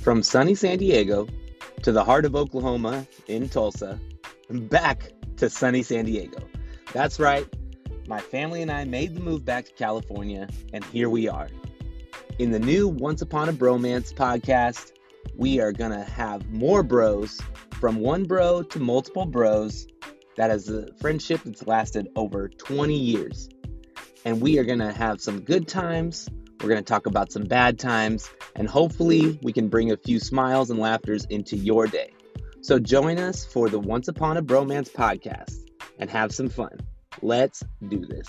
From sunny San Diego to the heart of Oklahoma in Tulsa, and back to sunny San Diego. That's right, my family and I made the move back to California, and here we are. In the new Once Upon a Bromance podcast, we are going to have more bros from one bro to multiple bros that is a friendship that's lasted over 20 years. And we are going to have some good times. We're going to talk about some bad times. And hopefully, we can bring a few smiles and laughters into your day. So join us for the Once Upon a Bromance podcast and have some fun. Let's do this.